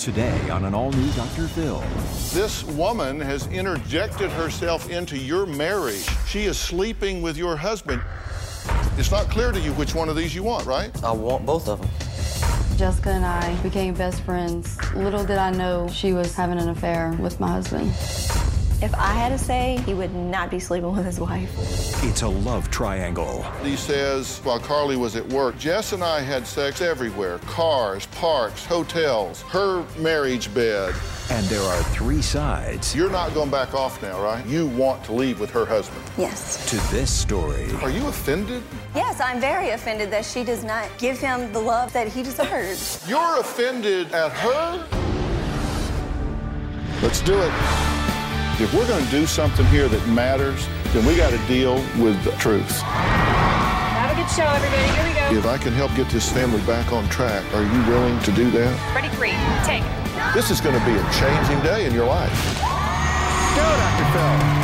Today on an all new Dr. Phil. This woman has interjected herself into your marriage. She is sleeping with your husband. It's not clear to you which one of these you want, right? I want both of them. Jessica and I became best friends. Little did I know she was having an affair with my husband. If I had to say, he would not be sleeping with his wife. It's a love triangle. He says, while Carly was at work, Jess and I had sex everywhere cars, parks, hotels, her marriage bed. And there are three sides. You're not going back off now, right? You want to leave with her husband. Yes. To this story. Are you offended? Yes, I'm very offended that she does not give him the love that he deserves. You're offended at her? Let's do it. If we're going to do something here that matters, then we got to deal with the truth. Have a good show, everybody. Here we go. If I can help get this family back on track, are you willing to do that? Ready, three, take. This is going to be a changing day in your life. Go, Dr. Phil.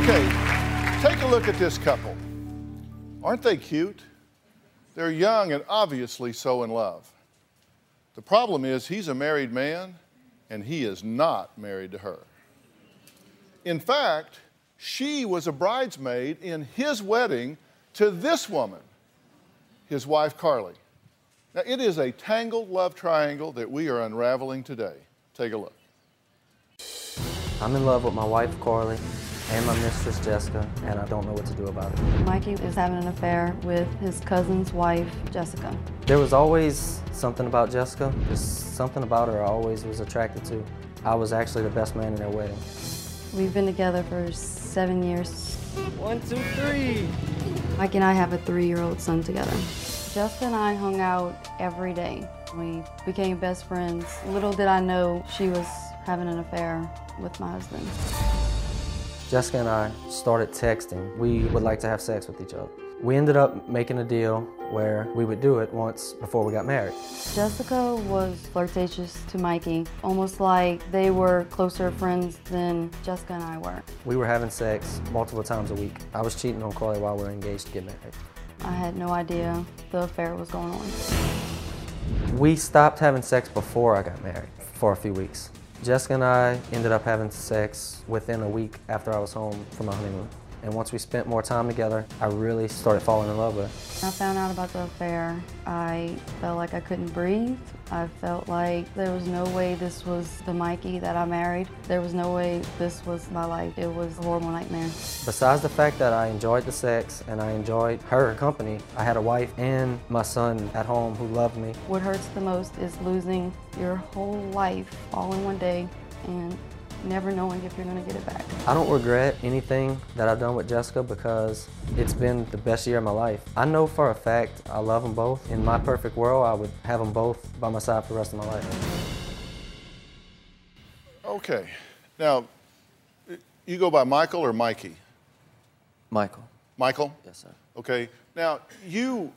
Okay, take a look at this couple. Aren't they cute? They're young and obviously so in love. The problem is, he's a married man and he is not married to her. In fact, she was a bridesmaid in his wedding to this woman, his wife Carly. Now, it is a tangled love triangle that we are unraveling today. Take a look. I'm in love with my wife, Carly, and my mistress, Jessica, and I don't know what to do about it. Mikey is having an affair with his cousin's wife, Jessica. There was always something about Jessica. There's something about her I always was attracted to. I was actually the best man in their wedding. We've been together for seven years. One, two, three. Mike and I have a three-year-old son together. Jessica and I hung out every day. We became best friends. Little did I know she was having an affair with my husband. Jessica and I started texting. We would like to have sex with each other. We ended up making a deal where we would do it once before we got married. Jessica was flirtatious to Mikey, almost like they were closer friends than Jessica and I were. We were having sex multiple times a week. I was cheating on Carly while we were engaged to get married. I had no idea the affair was going on. We stopped having sex before I got married for a few weeks. Jessica and I ended up having sex within a week after I was home from my honeymoon. And once we spent more time together, I really started falling in love with her. I found out about the affair. I felt like I couldn't breathe. I felt like there was no way this was the Mikey that I married. There was no way this was my life. It was a horrible nightmare. Besides the fact that I enjoyed the sex and I enjoyed her company, I had a wife and my son at home who loved me. What hurts the most is losing your whole life all in one day and never knowing if you're going to get it back. I don't regret anything that I've done with Jessica because it's been the best year of my life. I know for a fact I love them both. In my perfect world, I would have them both by my side for the rest of my life. Okay. Now, you go by Michael or Mikey? Michael. Michael? Yes, sir. Okay. Now, you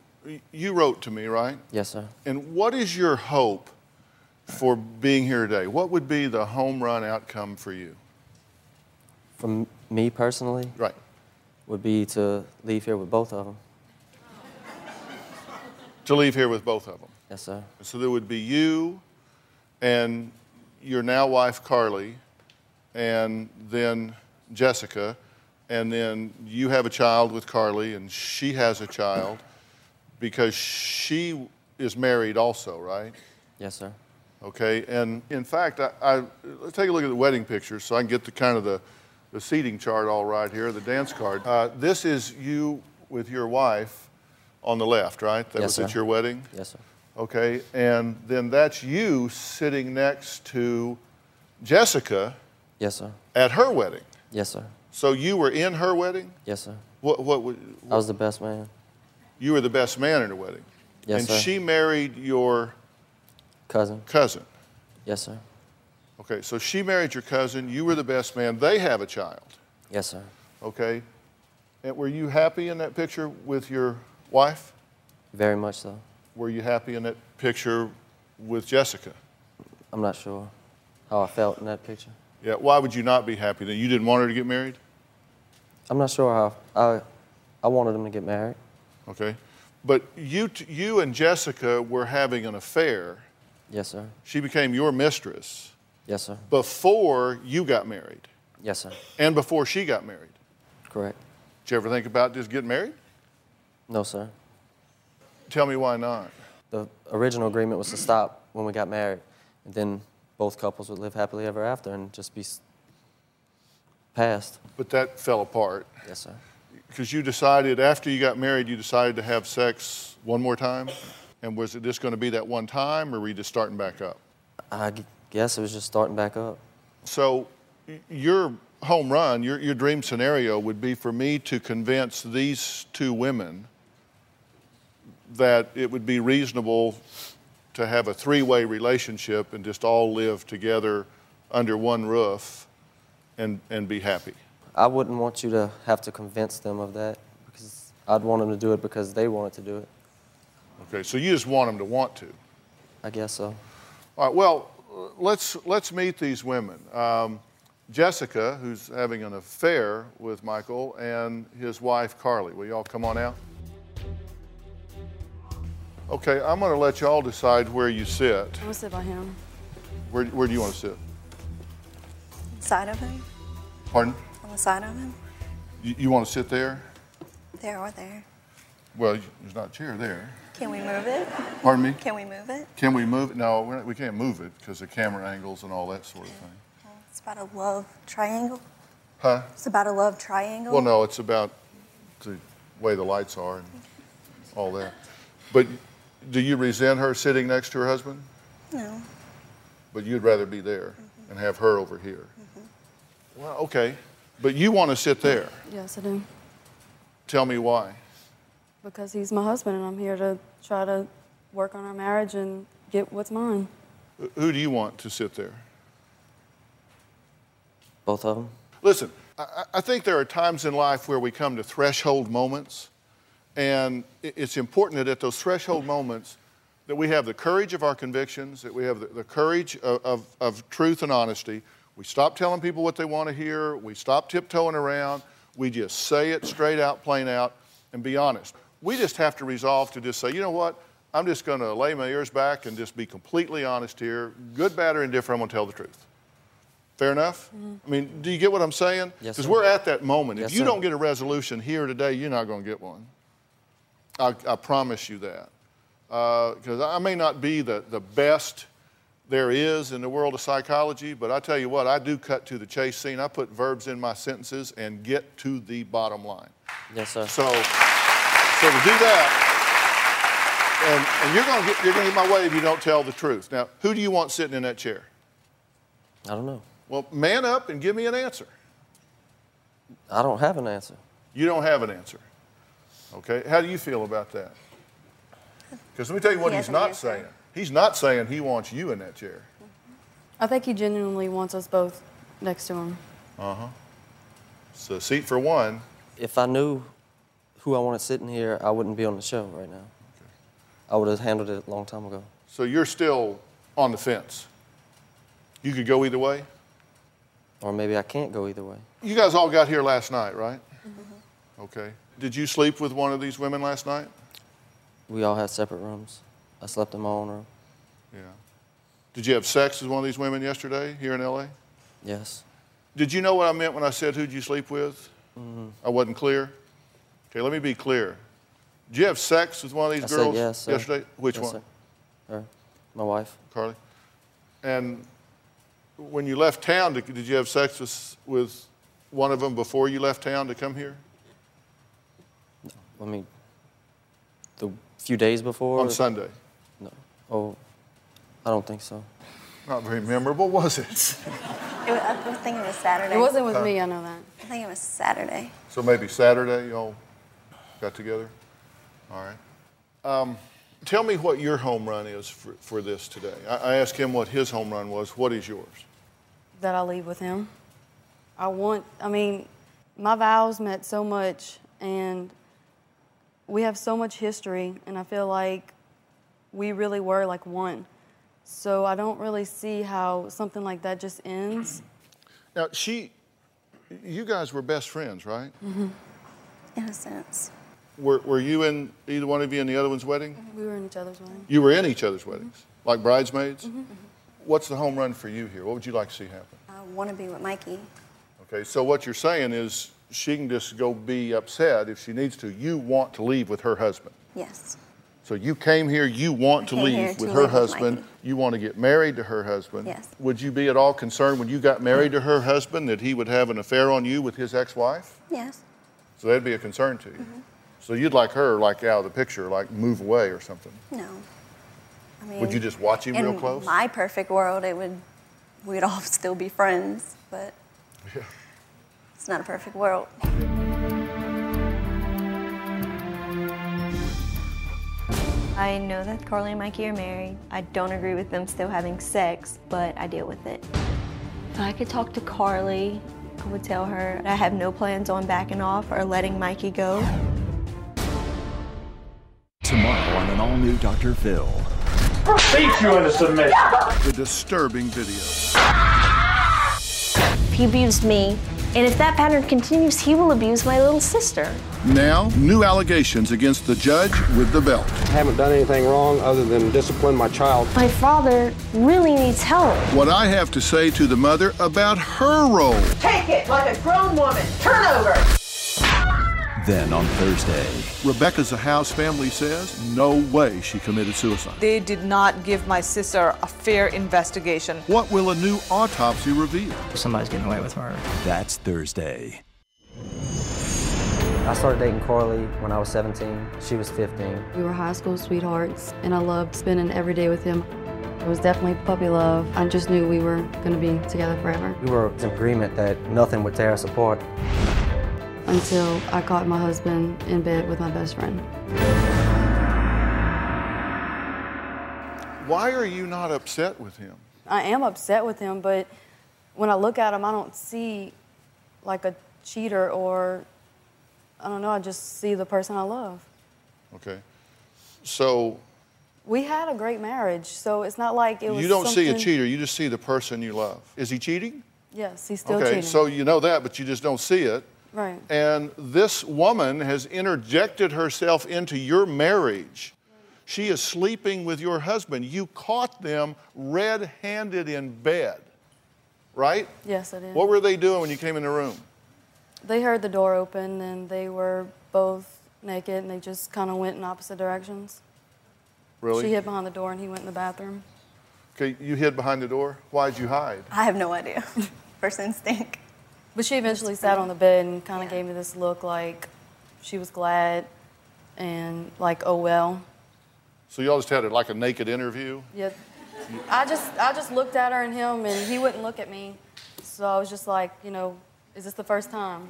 you wrote to me, right? Yes, sir. And what is your hope for being here today? What would be the home run outcome for you? From me personally, Right. would be to leave here with both of them. To leave here with both of them. Yes, sir. So there would be you and your now wife Carly, and then Jessica, and then you have a child with Carly, and she has a child because she is married also, right? Yes, sir. Okay, and in fact, I, I, let's take a look at the wedding pictures so I can get the kind of the, the seating chart all right here, the dance card. Uh, this is you with your wife on the left, right? That Yes, was at your wedding? Yes, sir. Okay, and then that's you sitting next to Jessica Yes, sir. at her wedding. Yes, sir. So you were in her wedding? Yes, sir. What, what, what I was the best man. you were the best man in her wedding? Yes, sir. and sir. she married your Cousin. cousin. Yes, sir. Okay, so she married your cousin. You were the best man. They have a child. Yes, sir. Okay. And were you happy in that picture with your wife? Very much so. Were you happy in that picture with Jessica? I'm not sure how I felt in that picture. Yeah. Why would you not be happy then? You didn't want her to get married? I'm not sure how I, I wanted them to get married. Okay. But you, t- you and Jessica were having an affair. Yes, sir. She became your mistress Yes, sir. before you got married Yes, sir. and before she got married. Correct. Did you ever think about just getting married? No, sir. Tell me why not. The original agreement was to stop when we got married, and then both couples would live happily ever after and just be passed. But that fell apart Yes, sir. because you decided after you got married, you decided to have sex one more time. And was it just going to be that one time, or were you just starting back up? I guess it was just starting back up. So, your home run, your, your dream scenario would be for me to convince these two women that it would be reasonable to have a three way relationship and just all live together under one roof and, and be happy. I wouldn't want you to have to convince them of that because I'd want them to do it because they wanted to do it. Okay, so you just want them to want to. I guess so. All right, well, let's, let's meet these women. Um, Jessica, who's having an affair with Michael, and his wife, Carly. Will y'all come on out? Okay, I'm going to let y'all decide where you sit. I'm gonna sit by him. Where, where do you want to sit? Side of him? Pardon? On the side of him? You, you want to sit there? There or there? Well, there's not a chair there. Can we move it? Pardon me? Can we move it? Can we move it? No, we're not, we can't move it because of camera angles and all that sort of thing. It's about a love triangle. Huh? It's about a love triangle. Well, no, it's about the way the lights are and all that. But do you resent her sitting next to her husband? No. But you'd rather be there and have her over here. Mm-hmm. Well, okay. But you want to sit there. Yes, I do. Tell me why. Because he's my husband, and I'm here to try to work on our marriage and get what's mine. Who do you want to sit there? Both of them? Listen, I, I- I think there are times in life where we come to threshold moments, and it's important that at those threshold moments that we have the courage of our convictions, that we have the, the courage of, of, of truth and honesty. We stop telling people what they want to hear. We stop tiptoeing around. We just say it straight out, plain out, and be honest. We just have to resolve to just say, you know what? I'm just going to lay my ears back and just be completely honest here. Good, bad, or indifferent, I'm going to tell the truth. Fair enough? Mm-hmm. I mean, do you get what I'm saying? Because sir. we're at that moment. Yes, if you sir. don't get a resolution here today, you're not going to get one. I, I promise you that. Uh, because I may not be the, the best there is in the world of psychology, but I tell you what, I do cut to the chase scene. I put verbs in my sentences and get to the bottom line. Yes, sir. So, so to do that, and, and you're going to get you're going to get my way if you don't tell the truth. Now, who do you want sitting in that chair? I don't know. Well, man up and give me an answer. I don't have an answer. You don't have an answer. Okay? How do you feel about that? Because let me tell you what He he's not answer. saying. He's not saying he wants you in that chair. I think he genuinely wants us both next to him. Uh huh. So seat for one. If I knew who I wanted sitting here, I wouldn't be on the show right now. I would have handled it a long time ago. So you're still on the fence. You could go either way. Or maybe I can't go either way. You guys all got here last night, right? Mm-hmm. Okay. Did you sleep with one of these women last night? We all had separate rooms. I slept in my own room. Yeah. Did you have sex with one of these women yesterday here in LA? Yes. Did you know what I meant when I said who'd you sleep with? Mm-hmm. I wasn't clear. Okay, let me be clear. Did you have sex with one of these I said girls yes, sir. yesterday? Which Yes, one, sir. Her, my wife. Carly? And when you left town, did, did you have sex with, with one of them before you left town to come here? No. I mean, the few days before. On Sunday. No. Oh, I don't think so. Not very memorable, was it? It was, I think it was Saturday. It wasn't with me, I know that. I think it was Saturday. So maybe Saturday y'all got together? All right. Um, tell me what your home run is for, for this today. I, I asked him what his home run was. What is yours? That I leave with him. I want, I mean, my vows meant so much, and we have so much history, and I feel like we really were like one. So I don't really see how something like that just ends. Now, she, you guys were best friends, right? Mm-hmm. In a sense. Were, were you in either one of you in the other one's wedding? Mm-hmm. We were in each other's wedding. You were in each other's weddings, mm-hmm. like bridesmaids? Mm-hmm. What's the home run for you here? What would you like to see happen? I want to be with Mikey. Okay, so what you're saying is she can just go be upset if she needs to. You want to leave with her husband. Yes. So you came here, you want to leave with to her live with husband, Mikey. you want to get married to her husband. Yes. Would you be at all concerned when you got married to her husband that he would have an affair on you with his ex wife? Yes. So that'd be a concern to you. Mm-hmm. So you'd like her like out of the picture, like move away or something. No. I mean, Would you just watch him real close? In my perfect world, it would, we'd all still be friends, but Yeah. it's not a perfect world. I know that Carly and Mikey are married. I don't agree with them still having sex, but I deal with it. If I could talk to Carly, I would tell her I have no plans on backing off or letting Mikey go. Tomorrow on an all new Dr. Phil. Beat you into submission. The disturbing video. He abused me, and if that pattern continues, he will abuse my little sister. Now, new allegations against the judge with the belt. I haven't done anything wrong other than discipline my child. My father really needs help. What I have to say to the mother about her role. Take it like a grown woman. Turn over. Then on Thursday, Rebecca Zahau's family says no way she committed suicide. They did not give my sister a fair investigation. What will a new autopsy reveal? Somebody's getting away with murder. that's Thursday. I started dating Carly when I was 17. She was 15. We were high school sweethearts, and I loved spending every day with him. It was definitely puppy love. I just knew we were going to be together forever We were in agreement that nothing would tear us apart. Until I caught my husband in bed with my best friend. Why are you not upset with him? I am upset with him, but when I look at him, I don't see like a cheater or I don't know, I just see the person I love. Okay. So We had a great marriage, so it's not like it was you don't see a cheater, you just see the person you love. Is he cheating? Yes, he's still okay, cheating. Okay, so you know that, but you just don't see it. Right. And this woman has interjected herself into your marriage. She is sleeping with your husband. You caught them red handed in bed, right? Yes, I did. What were they doing when you came in the room? They heard the door open and they were both naked and they just kind of went in opposite directions. Really? She hid behind the door and he went in the bathroom. Okay, you hid behind the door. Why'd you hide? I have no idea. First instinct. But she eventually sat on the bed and kind of gave me this look like she was glad and like, oh well. So y'all just had a, like a naked interview? Yeah. I just I just looked at her and him and he wouldn't look at me. So I was just like, you know, is this the first time?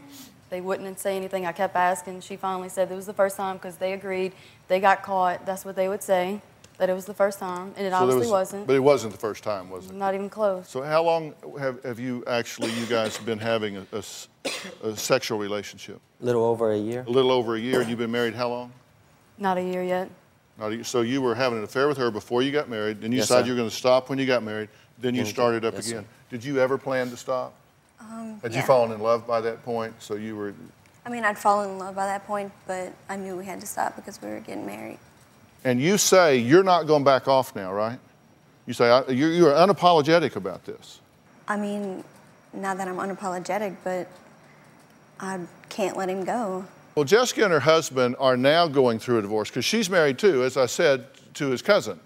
They wouldn't say anything. I kept asking. She finally said it was the first time because they agreed. They got caught. That's what they would say, that it was the first time. And it So obviously was- wasn't. But it wasn't the first time, was it? Not even close. So how long have, have you actually, you guys been having a a sexual relationship? A little over a year. A little over a year, and you've been married how long? Not a year yet. Not a- So you were having an affair with her before you got married, then you Yes, decided sir. you were going to stop when you got married, then you Then- started up yes, sir. again. Did you ever plan to stop? Um, Had yeah. you fallen in love by that point? So you were, I mean, I'd fallen in love by that point, but I knew we had to stop because we were getting married. And you say you're not going back off now, right? You say I- you're, you're unapologetic about this. I mean, not that I'm unapologetic, but I can't let him go. Well, Jessica and her husband are now going through a divorce because she's married too, as I said, to his cousin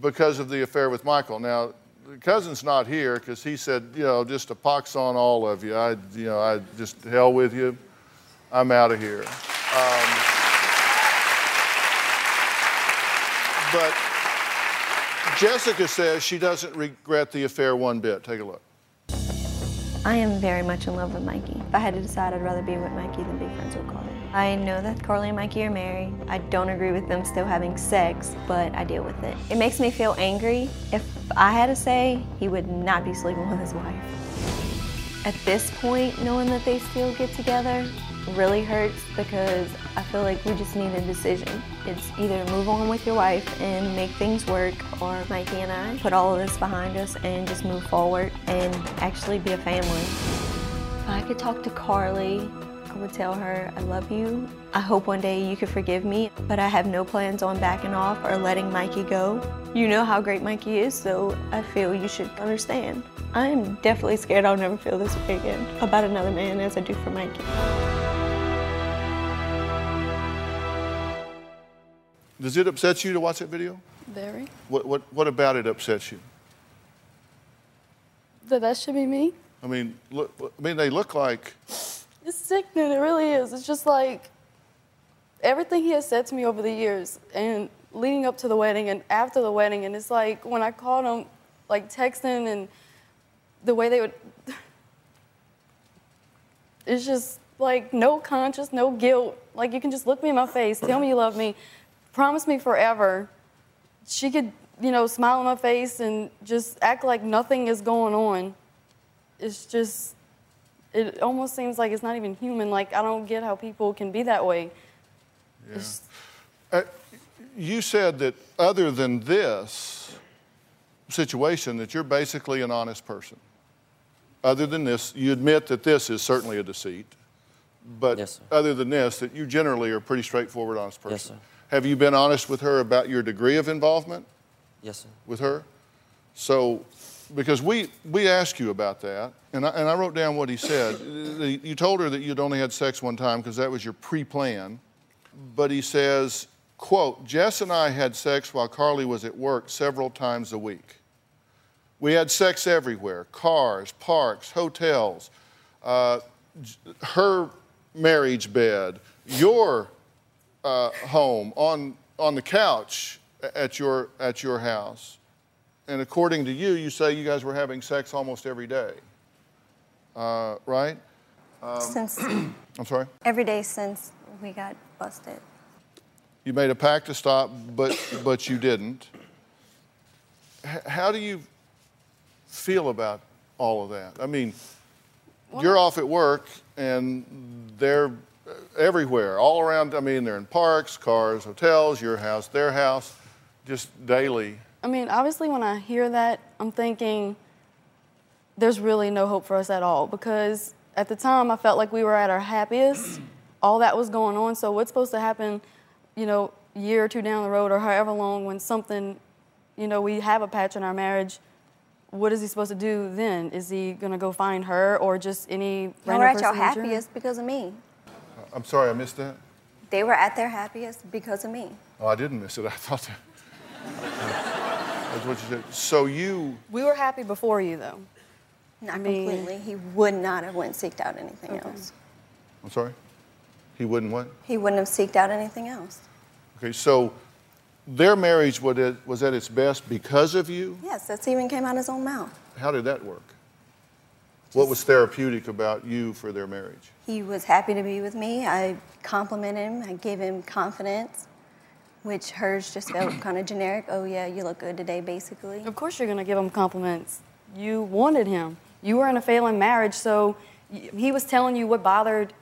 because of the affair with Michael. Now, the cousin's not here because he said, you know, just a pox on all of you. I, you know, I just hell with you. I'm out of here. Um, but Jessica says she doesn't regret the affair one bit. Take a look. I am very much in love with Mikey. If I had to decide, I'd rather be with Mikey than be friends with Carly. I know that Carly and Mikey are married. I don't agree with them still having sex, but I deal with it. It makes me feel angry. If I had to say, he would not be sleeping with his wife. At this point, knowing that they still get together really hurts because I feel like we just need a decision. It's either move on with your wife and make things work, or Mikey and I put all of this behind us and just move forward and actually be a family. If I could talk to Carly, I would tell her, I love you. I hope one day you could forgive me, but I have no plans on backing off or letting Mikey go. You know how great Mikey is, so I feel you should understand. I'm definitely scared I'll never feel this way again about another man as I do for Mikey. Does it upset you to watch that video? Very. What, what, what about it upsets you? That that should be me. I mean, look, I mean, they look like. It's sickening. It really is. It's just like everything he has said to me over the years and leading up to the wedding and after the wedding. And it's like when I called him, like texting and the way they would. It's just like no conscience, no guilt. Like you can just look me in my face, tell me you love me, promise me forever. She could, you know, smile in my face and just act like nothing is going on. It's just, it almost seems like it's not even human. Like, I don't get how people can be that way. Yeah. Uh, you said that other than this situation, that you're basically an honest person. Other than this, you admit that this is certainly a deceit. But Yes, sir. other than this, that you generally are a pretty straightforward, honest person. Yes, sir. Have you been honest with her about your degree of involvement Yes, sir. with her? So, because we, we asked you about that, and I, and I wrote down what he said. You told her that you'd only had sex one time because that was your pre plan. But he says, quote, Jess and I had sex while Carly was at work several times a week. We had sex everywhere cars, parks, hotels, uh, her marriage bed, your uh, home, on, on the couch at your, at your house. And according to you, you say you guys were having sex almost every day, uh, right? Um, Since I'm sorry? every day since we got busted. You made a pact to stop, but, but you didn't. H- how do you feel about all of that? I mean, you're off at work and they're everywhere, all around. I mean, they're in parks, cars, hotels, your house, their house, just daily. I mean, obviously, when I hear that, I'm thinking there's really no hope for us at all because at the time I felt like we were at our happiest. all that was going on. So, what's supposed to happen, you know, a year or two down the road or however long when something, you know, we have a patch in our marriage? What is he supposed to do then? Is he gonna go find her or just any They random were at person your in the gym? happiest because of me. I'm sorry, I missed that. They were at their happiest because of me. Oh, I didn't miss it. I thought that. That's what you said. So you, We were happy before you, though. Not mean- completely. He would not have went and seeked out anything else. I'm sorry? He wouldn't what? He wouldn't have seeked out anything else. Okay, so their marriage was at, was at its best because of you? Yes, that's even came out of his own mouth. How did that work? What was therapeutic about you for their marriage? He was happy to be with me. I complimented him. I gave him confidence, which hers just felt kind of generic. Oh, yeah, you look good today, basically. Of course, you're going to give him compliments. You wanted him. You were in a failing marriage, so he was telling you what bothered.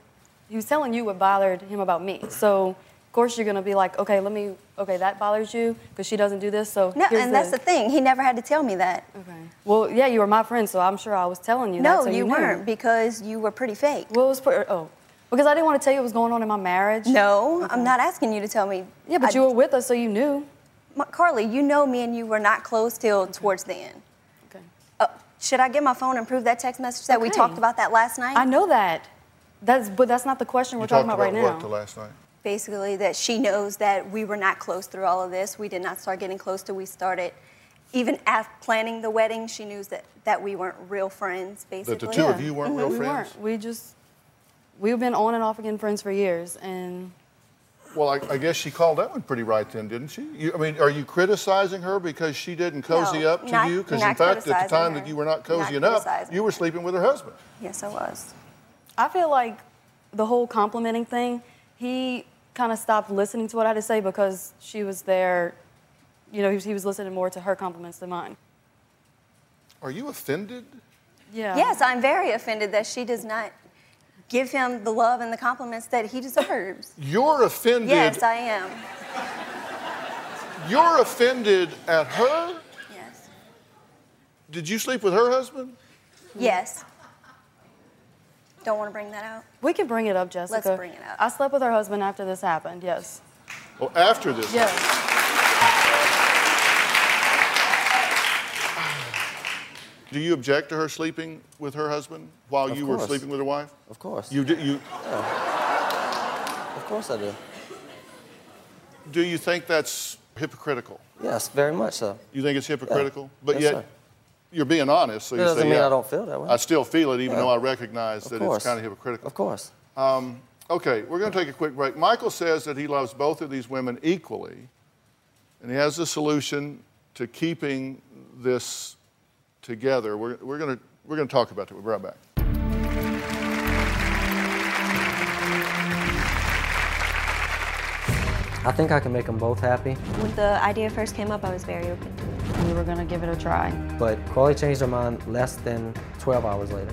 He was telling you what bothered him about me. So, of course, you're going to be like, okay, let me. Okay, that bothers you because she doesn't do this. So No, here's and that's the thing. He never had to tell me that. Okay. Well, yeah, you were my friend, so I'm sure I was telling you that. No, so you knew. weren't because you were pretty fake. What was pre- oh, because I didn't want to tell you what was going on in my marriage. No, I'm not asking you to tell me. Yeah, but I- you were with us, so you knew. Carly, you know me and you were not close till towards the end. Okay. Uh, should I get my phone and prove that text message that we talked about that last night? I know that. That's but that's not the question we're you talking talked about, right what now. the last night? Basically, that she knows that we were not close through all of this. We did not start getting close till we started. Even after planning the wedding, she knew that, that we weren't real friends, basically. the two of you weren't mm-hmm. real we friends? weren't. We just we've been on and off again friends for years, and Well, I, I guess she called that one pretty right then, didn't she? You, I mean, are you criticizing her because she didn't cozy No, up to not- you? Because in fact, at the time her. that you were not Not cozying up, you were sleeping with her husband. Yes, I was. I feel like the whole complimenting thing, he kind of stopped listening to what I had to say because she was there. You know, he was, he was listening more to her compliments than mine. Are you offended? Yeah. Yes, I'm very offended that she does not give him the love and the compliments that he deserves. You're offended. Yes, I am. You're offended at her? Yes. Did you sleep with her husband? Yes. Don't want to bring that out. We can bring it up, Jessica. Let's bring it up. I slept with her husband after this happened, yes. Well, after this. Yes. Do you object to her sleeping with her husband while Of you were sleeping with her wife? Of course. You, do- you, Of course I do. do you think that's hypocritical? Yes, very much so. You think it's hypocritical? But Yes, yet, sir. You're being honest. So That you doesn't say, mean yeah, I don't feel that way. I still feel it, even Yeah. though I recognize Of that course. it's kind of hypocritical. Of course. Um, okay, we're going to take a quick break. Michael says that he loves both of these women equally, and he has a solution to keeping this together. We're, we're going to we're going to talk about that. We'll be right back. I think I can make them both happy, When the idea first came up, I was very open to it. We were going to give it a try. but Carly changed her mind less than 12 hours later.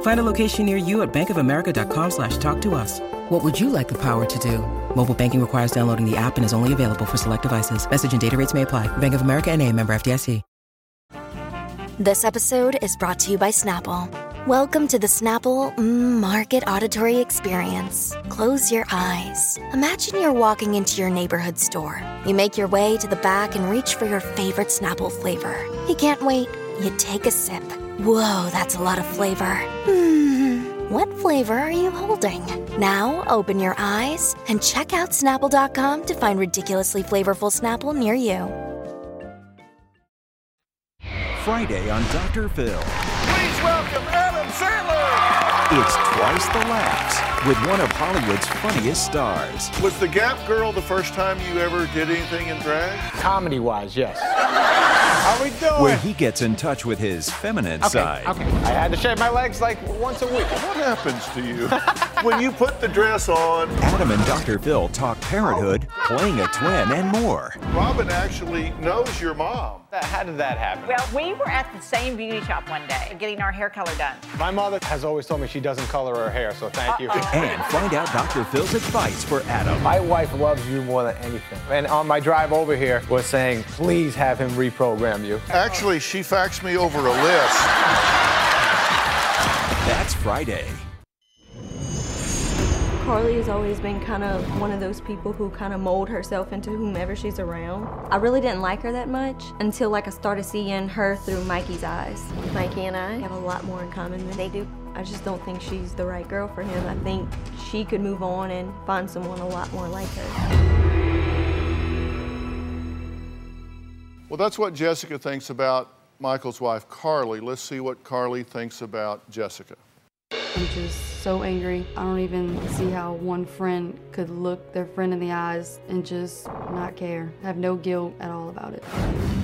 Find a location near you at bankofamerica.com slash talk to us. What would you like the power to do? Mobile banking requires downloading the app and is only available for select devices. Message and data rates may apply. Bank of America and a member FDIC. This episode is brought to you by Snapple. Welcome to the Snapple mm, Market Auditory Experience. Close your eyes. Imagine you're walking into your neighborhood store. You make your way to the back and reach for your favorite Snapple flavor. You can't wait. You take a sip. Whoa, that's a lot of flavor. Hmm, what flavor are you holding? Now open your eyes and check out Snapple.com to find ridiculously flavorful Snapple near you. Friday on Dr. Phil. Please welcome Adam Sandler. It's twice the laughs with one of Hollywood's funniest stars. Was the Gap Girl the first time you ever did anything in drag? Comedy wise, yes. How we doing? Where he gets in touch with his feminine okay, side. okay. I had to shave my legs like once a week. What happens to you when you put the dress on? Adam and Dr. Phil talk parenthood, playing a twin, and more. Robin actually knows your mom. How did that happen? Well, we were at the same beauty shop one day getting our hair color done. My mother has always told me she doesn't color her hair, so thank you. And find out Dr. Phil's advice for Adam. My wife loves you more than anything. And on my drive over here was saying, please have him reprogram you. Actually, she faxed me over a list. That's Friday. Carly has always been kind of one of those people who kind of mold herself into whomever she's around. I really didn't like her that much until like I started seeing her through Mikey's eyes. Mikey and I have a lot more in common than they do. I just don't think she's the right girl for him. I think she could move on and find someone a lot more like her. Well, that's what Jessica thinks about Michael's wife, Carly. Let's see what Carly thinks about Jessica. I'm just so angry. I don't even see how one friend could look their friend in the eyes and just not care. have no guilt at all about it.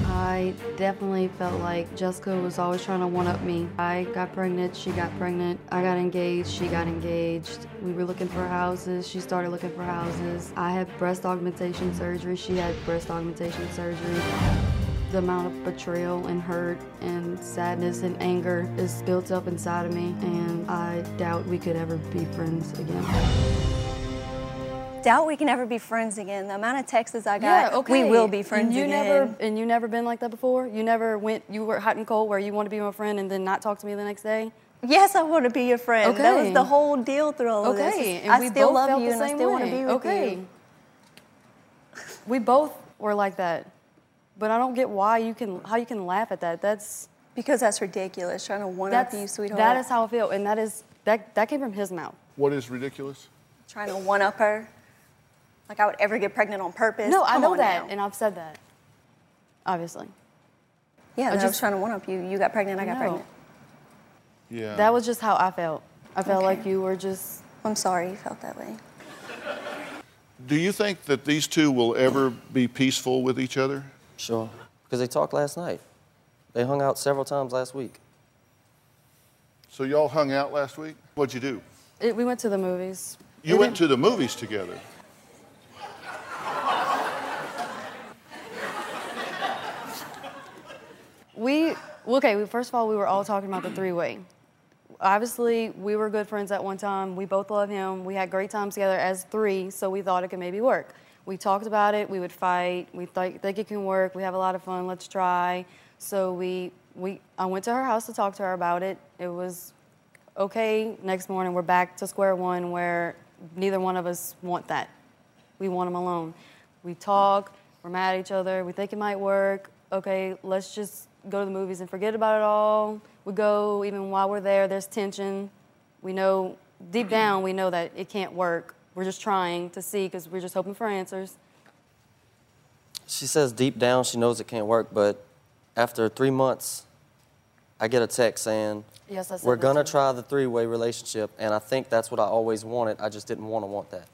I definitely felt like Jessica was always trying to one up me. I got pregnant, she got pregnant. I got engaged, she got engaged. We were looking for houses, she started looking for houses. I had breast augmentation surgery, she had breast augmentation surgery. The amount of betrayal and hurt and sadness and anger is built up inside of me, and I doubt we could ever be friends again. Doubt we can ever be friends again. The amount of texts I got, yeah, okay. we will be friends and you again. Never, and you never been like that before? You never went, you were hot and cold where you want to be my friend and then not talk to me the next day? Yes, I want to be your friend. Okay. That was the whole deal through all of this. Okay, and I we still both love felt you the and I same still want to way. be with okay. you. We both were like that, but I don't get why you can how you can laugh at that. That's because that's ridiculous. Trying to one up that's, you, sweetheart. That is how I feel, and that is that that came from his mouth. What is ridiculous? Trying to one up her. Like I would ever get pregnant on purpose. No, I know that, now. and I've said that. Obviously, Yeah, I that I was just- trying to one up you. You got pregnant, I got No. pregnant. Yeah. that was just how I felt. I felt Okay. like you were just. I'm sorry you felt that way. Do you think that these two will ever be peaceful with each other? Sure. Because they talked last night. They hung out several times last week. So y'all hung out last week? What'd you do? It, we went to the movies. You It went to the movies together. We okay. We, first of all, we were all talking about the three-way. Obviously, we were good friends at one time. We both love him. We had great times together as three, so we thought it could maybe work. We talked about it. We would fight. We th- think it can work. We have a lot of fun. Let's try. So we we I went to her house to talk to her about it. It was okay. Next morning, we're back to square one, where neither one of us want that. We want him alone. We talk. We're mad at each other. We think it might work. Okay, let's just go to the movies and forget about it all. We go, even while we're there, there's tension. We know, deep down, we know that it can't work. We're just trying to see because we're just hoping for answers. She says deep down she knows it can't work, but after three months, I get a text saying, Yes, I said We're gonna try the three way relationship, and I think that's what I always wanted. I just didn't want to want that.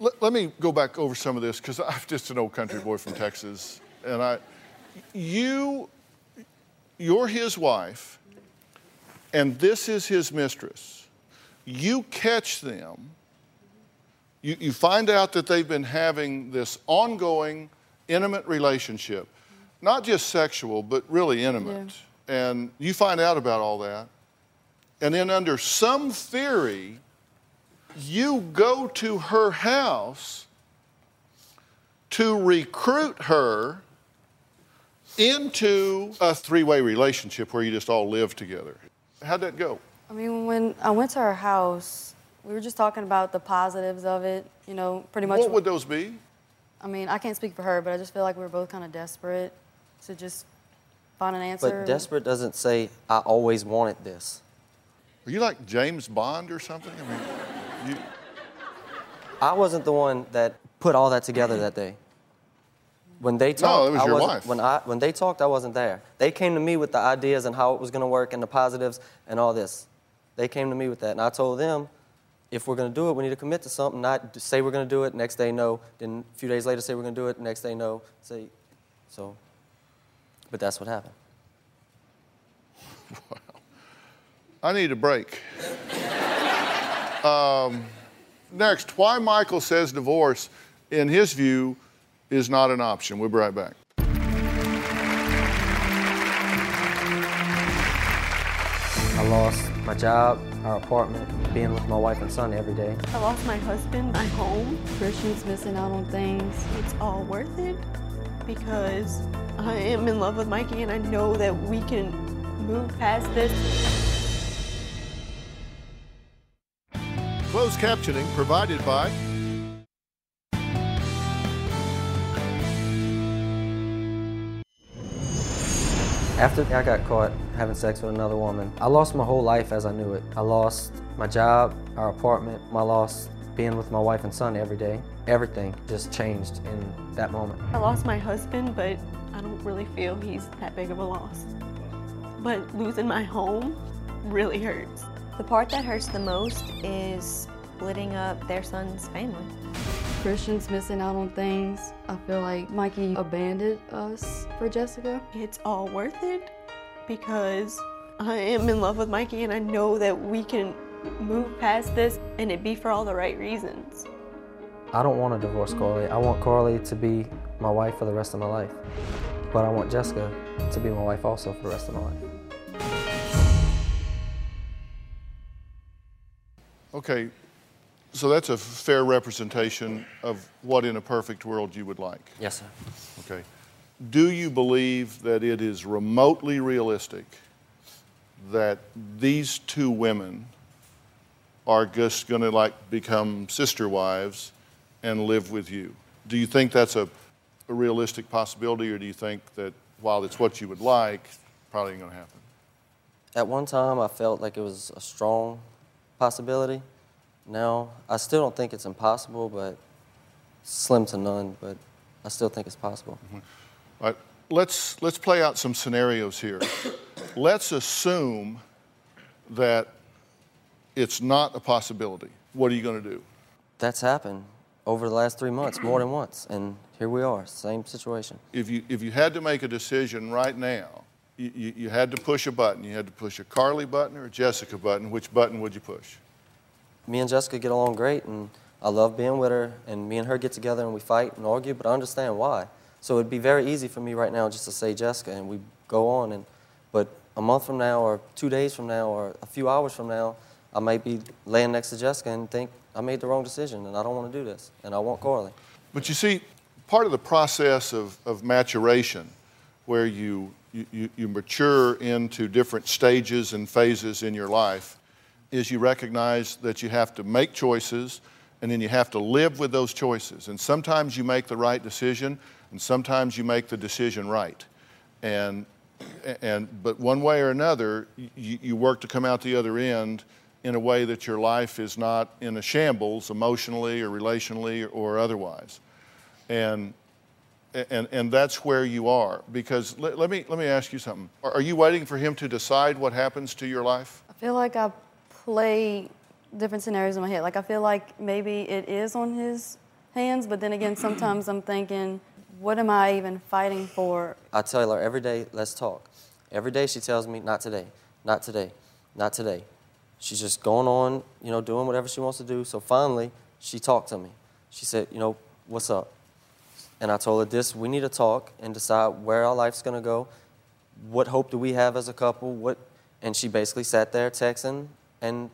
Let, let me go back over some of this because I'm just an old country boy from Texas, and I, you, you're his wife, and this is his mistress. You catch them. You, you find out that they've been having this ongoing, intimate relationship, not just sexual, but really intimate. And you find out about all that, and then under some theory, you go to her house to recruit her into a three way relationship where you just all live together. How'd that go? I mean, when I went to her house, we were just talking about the positives of it, you know, pretty much. What would those be? I mean, I can't speak for her, but I just feel like we were both kind of desperate to just find an answer. But desperate doesn't say I always wanted this. Are you like James Bond or something? I mean, you, I wasn't the one that put all that together that day. When they talked, it was I your wasn't, wife. When I when they talked, I wasn't there. They came to me with the ideas and how it was going to work and the positives and all this. They came to me with that, and I told them, if we're going to do it, we need to commit to something. Not say we're going to do it, next day no. Then a few days later, say we're going to do it, next day no. Say, so. But that's what happened. I need a break. um, next, why Michael says divorce, in his view, is not an option. We'll be right back. I lost my job, our apartment, being with my wife and son every day. I lost my husband, my home. Christian's missing out on things. It's all worth it because I am in love with Mikey and I know that we can move past this. Closed captioning provided by After I got caught having sex with another woman, I lost my whole life as I knew it. I lost my job, our apartment, I lost being with my wife and son every day. Everything just changed in that moment. I lost my husband, but I don't really feel he's that big of a loss. But losing my home really hurts. The part that hurts the most is splitting up their son's family. Christian's missing out on things. I feel like Mikey abandoned us for Jessica. It's all worth it because I am in love with Mikey and I know that we can move past this and it be for all the right reasons. I don't want to divorce Carly. I want Carly to be my wife for the rest of my life. but I want Jessica to be my wife also for the rest of my life. Okay, so that's a fair representation of what in a perfect world you would like. Yes, sir. Okay. Do you believe that it is remotely realistic that these two women are just going to like become sister wives and live with you? Do you think that's a, a realistic possibility, or do you think that while it's what you would like, probably ain't going to happen? At one time, I felt like it was a strong possibility. Now, I still don't think it's impossible, but slim to none, but I still think it's possible. Mm-hmm. All right, let's, let's play out some scenarios here. let's assume that it's not a possibility. What are you going to do? That's happened over the last three months, more than once, and here we are, same situation. If you, if you had to make a decision right now, you, you, you had to push a button. You had to push a Carly button or a Jessica button. Which button would you push? Me and Jessica get along great, and I love being with her, and me and her get together and we fight and argue, but I understand why. So it'd be very easy for me right now just to say Jessica, and we go on. And but a month from now, or two days from now, or a few hours from now, I might be laying next to Jessica and think I made the wrong decision, and I don't want to do this, and I want Carly. But you see, part of the process of, of maturation, where you, you, you mature into different stages and phases in your life, is you recognize that you have to make choices and then you have to live with those choices. And sometimes you make the right decision, and sometimes you make the decision right. And, and, but one way or another, you, you work to come out the other end in a way that your life is not in a shambles emotionally or relationally or otherwise. And, and, and that's where you are. Because let, let, me, let me ask you something. Are, you waiting for him to decide what happens to your life? I feel like I play different scenarios in my head. Like I feel like maybe it is on his hands, but then again, sometimes I'm thinking, what am I even fighting for? I tell her every day, let's talk. Every day she tells me, not today, not today, not today. She's just going on, you know, doing whatever she wants to do. So finally, she talked to me. She said, you know, what's up? And I told her this, we need to talk and decide where our life's gonna go. What hope do we have as a couple? What and she basically sat there texting and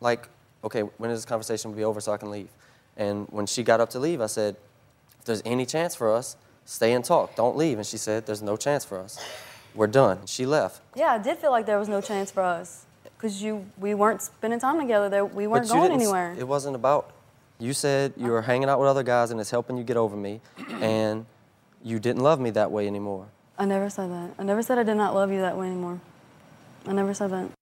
like, okay, when is this conversation will be over so I can leave? And when she got up to leave, I said, if there's any chance for us, stay and talk. Don't leave. And she said, there's no chance for us. We're done. She left. Yeah, I did feel like there was no chance for us because you we weren't spending time together. There, we weren't going anywhere. It wasn't about. You said you were hanging out with other guys and it's helping you get over me, and you didn't love me that way anymore. I never said that. I never said I did not love you that way anymore. I never said that.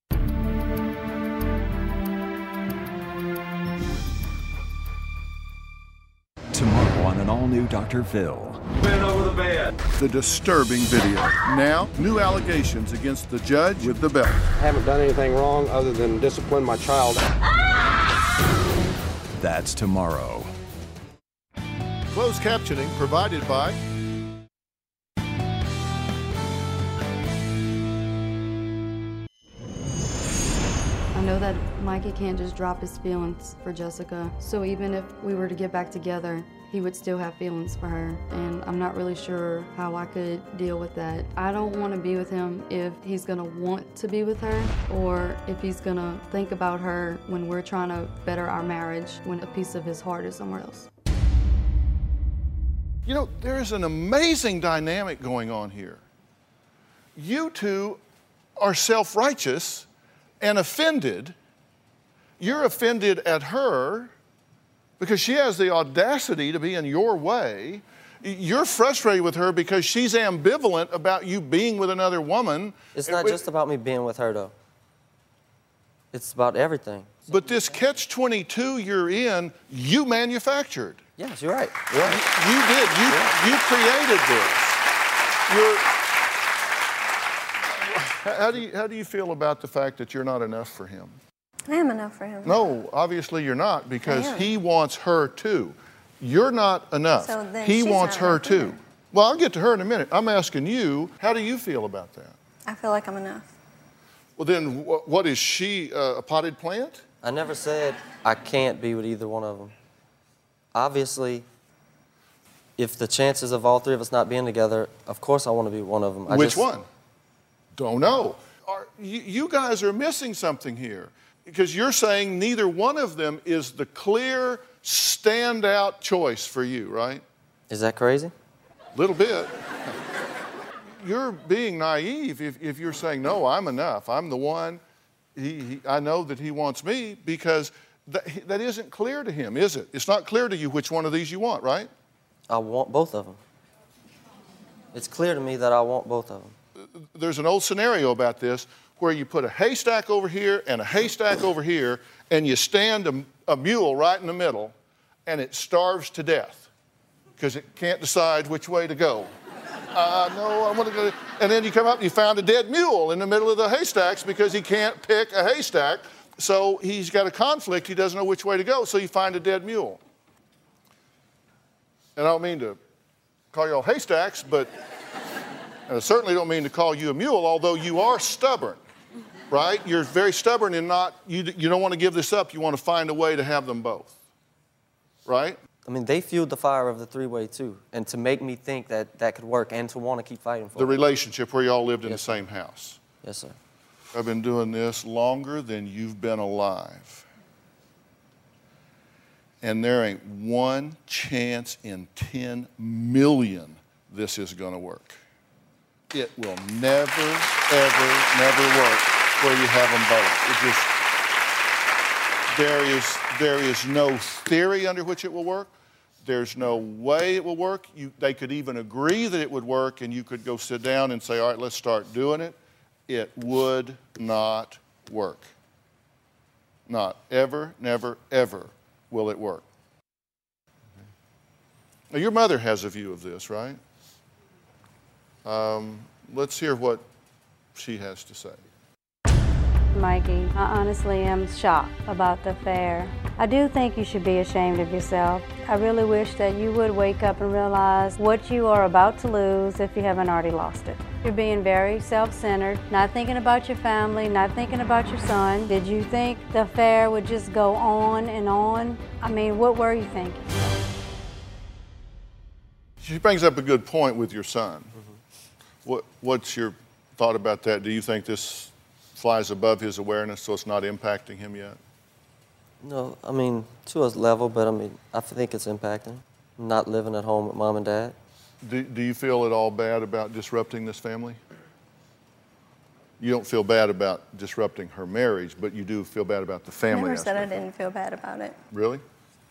An all new Dr. Phil. Bend over the bed. The disturbing video. Now, new allegations against the judge with the belt. I haven't done anything wrong other than discipline my child. That's tomorrow. Closed captioning provided by I know that Mikey can't just drop his feelings for Jessica. So even if we were to get back together, he would still have feelings for her. And I'm not really sure how I could deal with that. I don't want to be with him if he's going to want to be with her or if he's going to think about her when we're trying to better our marriage when a piece of his heart is somewhere else. You know, there is an amazing dynamic going on here. You two are self righteous and offended. You're offended at her because she has the audacity to be in your way. You're frustrated with her because she's ambivalent about you being with another woman. It's not just about me being with her, though. It's about everything. But this catch 22 you're in, you manufactured. Yes, you're right. You, you did. You, you created this. You're, how, do you, how do you feel about the fact that you're not enough for him? I am enough for him. No, obviously you're not because he wants her too. You're not enough. So then he wants her enough too. Well, I'll get to her in a minute. I'm asking you, how do you feel about that? I feel like I'm enough. Well, then, wh- what is she, uh, a potted plant? I never said I can't be with either one of them. Obviously, if the chances of all three of us not being together, of course I want to be one of them. I Which just- one? Don't know. Are, you, you guys are missing something here because you're saying neither one of them is the clear standout choice for you, right? Is that crazy? A little bit. you're being naive if, if you're saying, no, I'm enough. I'm the one. He, he, I know that he wants me because that, that isn't clear to him, is it? It's not clear to you which one of these you want, right? I want both of them. It's clear to me that I want both of them. there's an old scenario about this where you put a haystack over here and a haystack over here, and you stand a, a mule right in the middle, and it starves to death because it can't decide which way to go. Uh, no, I want to go. And then you come up and you found a dead mule in the middle of the haystacks because he can't pick a haystack. So he's got a conflict. He doesn't know which way to go. So you find a dead mule. And I don't mean to call you all haystacks, but I certainly don't mean to call you a mule, although you are stubborn, right? You're very stubborn and not, you, you don't want to give this up. You want to find a way to have them both, right? I mean, they fueled the fire of the three way too, and to make me think that that could work and to want to keep fighting for The it. relationship where you all lived in Yes, the same house. Yes, sir. I've been doing this longer than you've been alive. And there ain't one chance in 10 million this is going to work. It will never, ever, never work where you have them both. It just, there is, there is no theory under which it will work. There's no way it will work. You, they could even agree that it would work, and you could go sit down and say, All right, let's start doing it. It would not work. Not ever, never, ever will it work. Now, your mother has a view of this, right? Um, let's hear what she has to say. Mikey, I honestly am shocked about the affair. I do think you should be ashamed of yourself. I really wish that you would wake up and realize what you are about to lose if you haven't already lost it. You're being very self-centered, not thinking about your family, not thinking about your son. Did you think the affair would just go on and on? I mean, what were you thinking? She brings up a good point with your son. Mm-hmm. What, what's your thought about that? Do you think this flies above his awareness so it's not impacting him yet? No, I mean, to a level, but I mean, I think it's impacting. Not living at home with mom and dad. Do, do you feel at all bad about disrupting this family? You don't feel bad about disrupting her marriage, but you do feel bad about the I family never said I didn't feel bad about it. Really?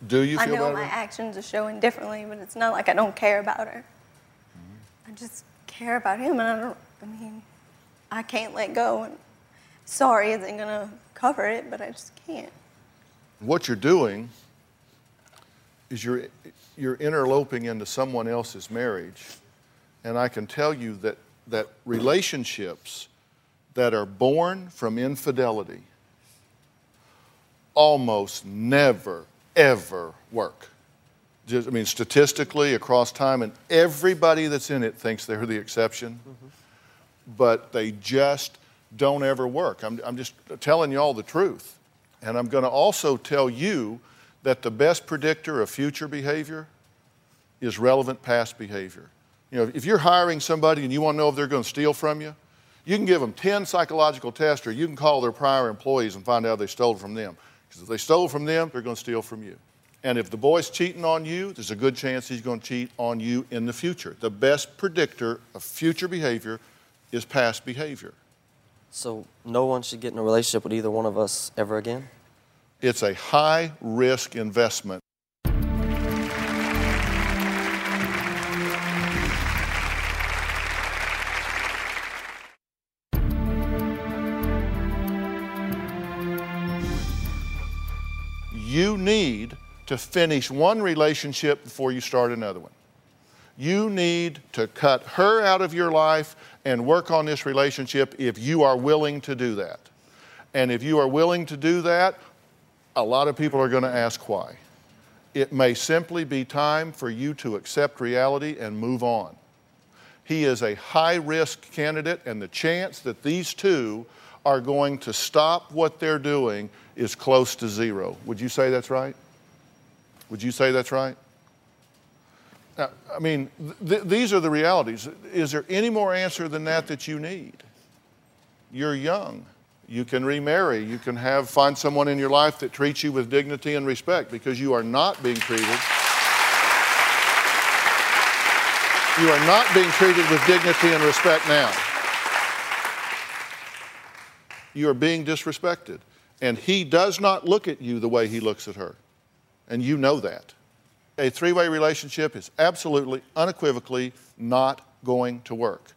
Do you I know bad my about actions are showing differently, but it's not like I don't care about her. Mm-hmm. I just care about him, and I don't. I mean, I can't let go. And sorry isn't gonna cover it, but I just can't. What you're doing is you're, you're interloping into someone else's marriage. And I can tell you that, that relationships that are born from infidelity almost never, ever work. Just, I mean, statistically, across time, and everybody that's in it thinks they're the exception, mm-hmm. but they just don't ever work. I'm, I'm just telling you all the truth. And I'm going to also tell you that the best predictor of future behavior is relevant past behavior. You know, if you're hiring somebody and you want to know if they're going to steal from you, you can give them 10 psychological tests or you can call their prior employees and find out they stole from them. Because if they stole from them, they're going to steal from you. And if the boy's cheating on you, there's a good chance he's going to cheat on you in the future. The best predictor of future behavior is past behavior. So no one should get in a relationship with either one of us ever again? It's a high risk investment. You need to finish one relationship before you start another one. You need to cut her out of your life and work on this relationship if you are willing to do that. And if you are willing to do that, a lot of people are going to ask why. It may simply be time for you to accept reality and move on. He is a high risk candidate, and the chance that these two are going to stop what they're doing is close to zero. Would you say that's right? Would you say that's right? Now, I mean, th- these are the realities. Is there any more answer than that that you need? You're young. You can remarry. You can have find someone in your life that treats you with dignity and respect because you are not being treated. You are not being treated with dignity and respect now. You are being disrespected. And he does not look at you the way he looks at her. And you know that. A three way relationship is absolutely, unequivocally not going to work.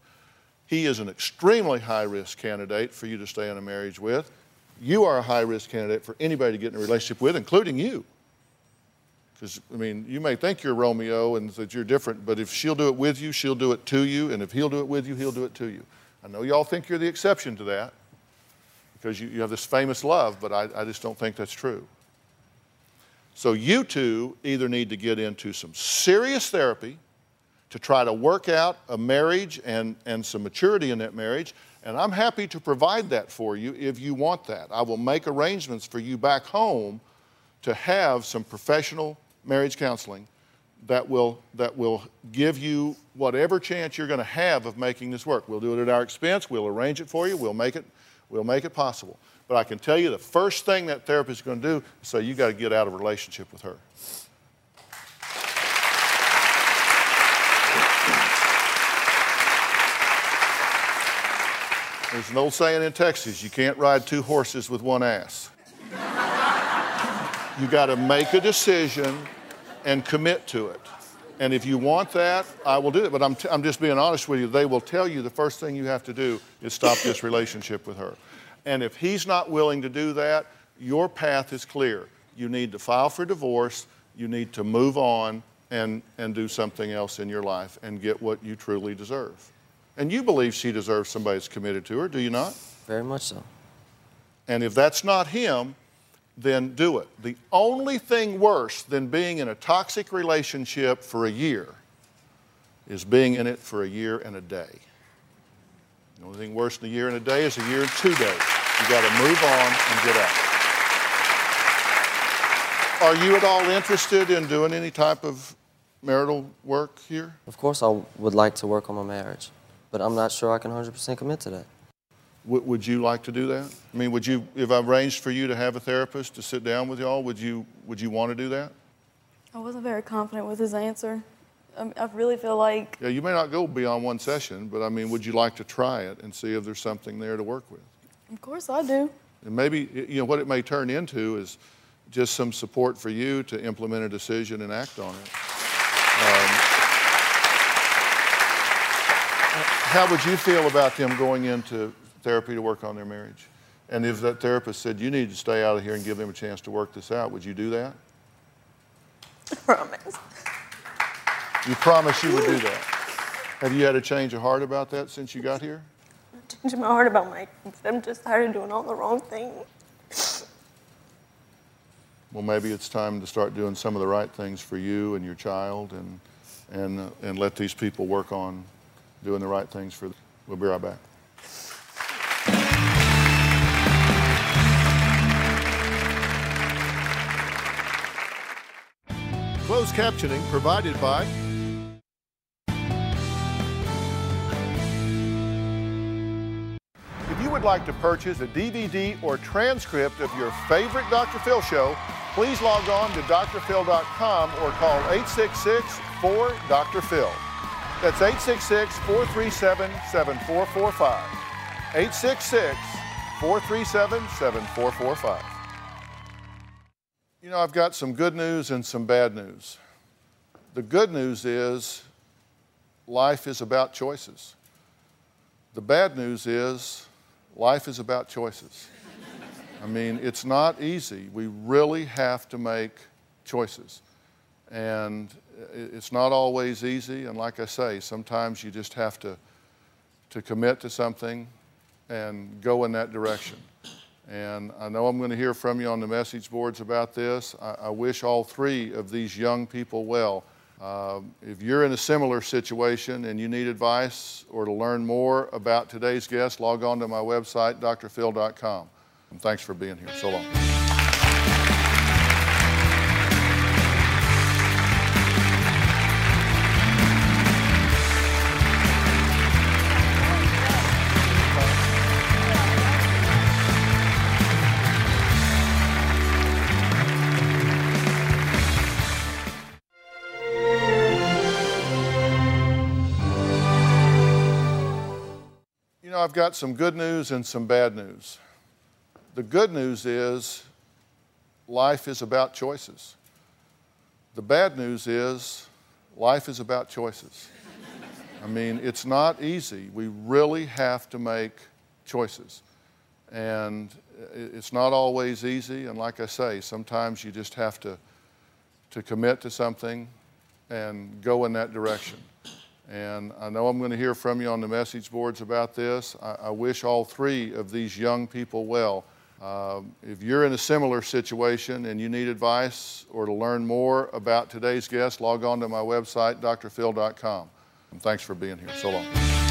He is an extremely high risk candidate for you to stay in a marriage with. You are a high risk candidate for anybody to get in a relationship with, including you. Because, I mean, you may think you're Romeo and that you're different, but if she'll do it with you, she'll do it to you, and if he'll do it with you, he'll do it to you. I know y'all think you're the exception to that because you, you have this famous love, but I, I just don't think that's true. So, you two either need to get into some serious therapy to try to work out a marriage and, and some maturity in that marriage. And I'm happy to provide that for you if you want that. I will make arrangements for you back home to have some professional marriage counseling that will, that will give you whatever chance you're going to have of making this work. We'll do it at our expense. We'll arrange it for you. We'll make it, we'll make it possible. But I can tell you the first thing that therapist is going to do is say, you got to get out of relationship with her. There's an old saying in Texas you can't ride two horses with one ass. you got to make a decision and commit to it. And if you want that, I will do it. But I'm, t- I'm just being honest with you. They will tell you the first thing you have to do is stop this relationship with her. And if he's not willing to do that, your path is clear. You need to file for divorce, you need to move on and, and do something else in your life and get what you truly deserve. And you believe she deserves somebody that's committed to her, do you not? Very much so. And if that's not him, then do it. The only thing worse than being in a toxic relationship for a year is being in it for a year and a day. The only thing worse than a year and a day is a year and two days. You got to move on and get out. Are you at all interested in doing any type of marital work here? Of course, I would like to work on my marriage, but I'm not sure I can 100% commit to that. W- would you like to do that? I mean, would you, if I arranged for you to have a therapist to sit down with y'all, would you, would you want to do that? I wasn't very confident with his answer. I, I really feel like Yeah, you may not go beyond one session, but I mean, would you like to try it and see if there's something there to work with? Of course I do. And maybe, you know, what it may turn into is just some support for you to implement a decision and act on it. Um, how would you feel about them going into therapy to work on their marriage? And if that therapist said, you need to stay out of here and give them a chance to work this out, would you do that? Promise. You promise you would do that. Have you had a change of heart about that since you got here? Changing my heart about Mike. I'm just tired of doing all the wrong things. Well, maybe it's time to start doing some of the right things for you and your child and, and, uh, and let these people work on doing the right things for them. We'll be right back. Closed captioning provided by like to purchase a DVD or transcript of your favorite Dr. Phil show, please log on to drphil.com or call 866-4-DR-PHIL. That's 866-437-7445. 866-437-7445. You know, I've got some good news and some bad news. The good news is life is about choices. The bad news is life is about choices. I mean, it's not easy. We really have to make choices. And it's not always easy. And like I say, sometimes you just have to, to commit to something and go in that direction. And I know I'm going to hear from you on the message boards about this. I, I wish all three of these young people well. Um, if you're in a similar situation and you need advice or to learn more about today's guest, log on to my website, drphil.com. And thanks for being here. So long. I've got some good news and some bad news. The good news is life is about choices. The bad news is life is about choices. I mean, it's not easy. We really have to make choices. And it's not always easy. And like I say, sometimes you just have to, to commit to something and go in that direction. And I know I'm going to hear from you on the message boards about this. I, I wish all three of these young people well. Um, if you're in a similar situation and you need advice or to learn more about today's guest, log on to my website, drphil.com. And thanks for being here. So long.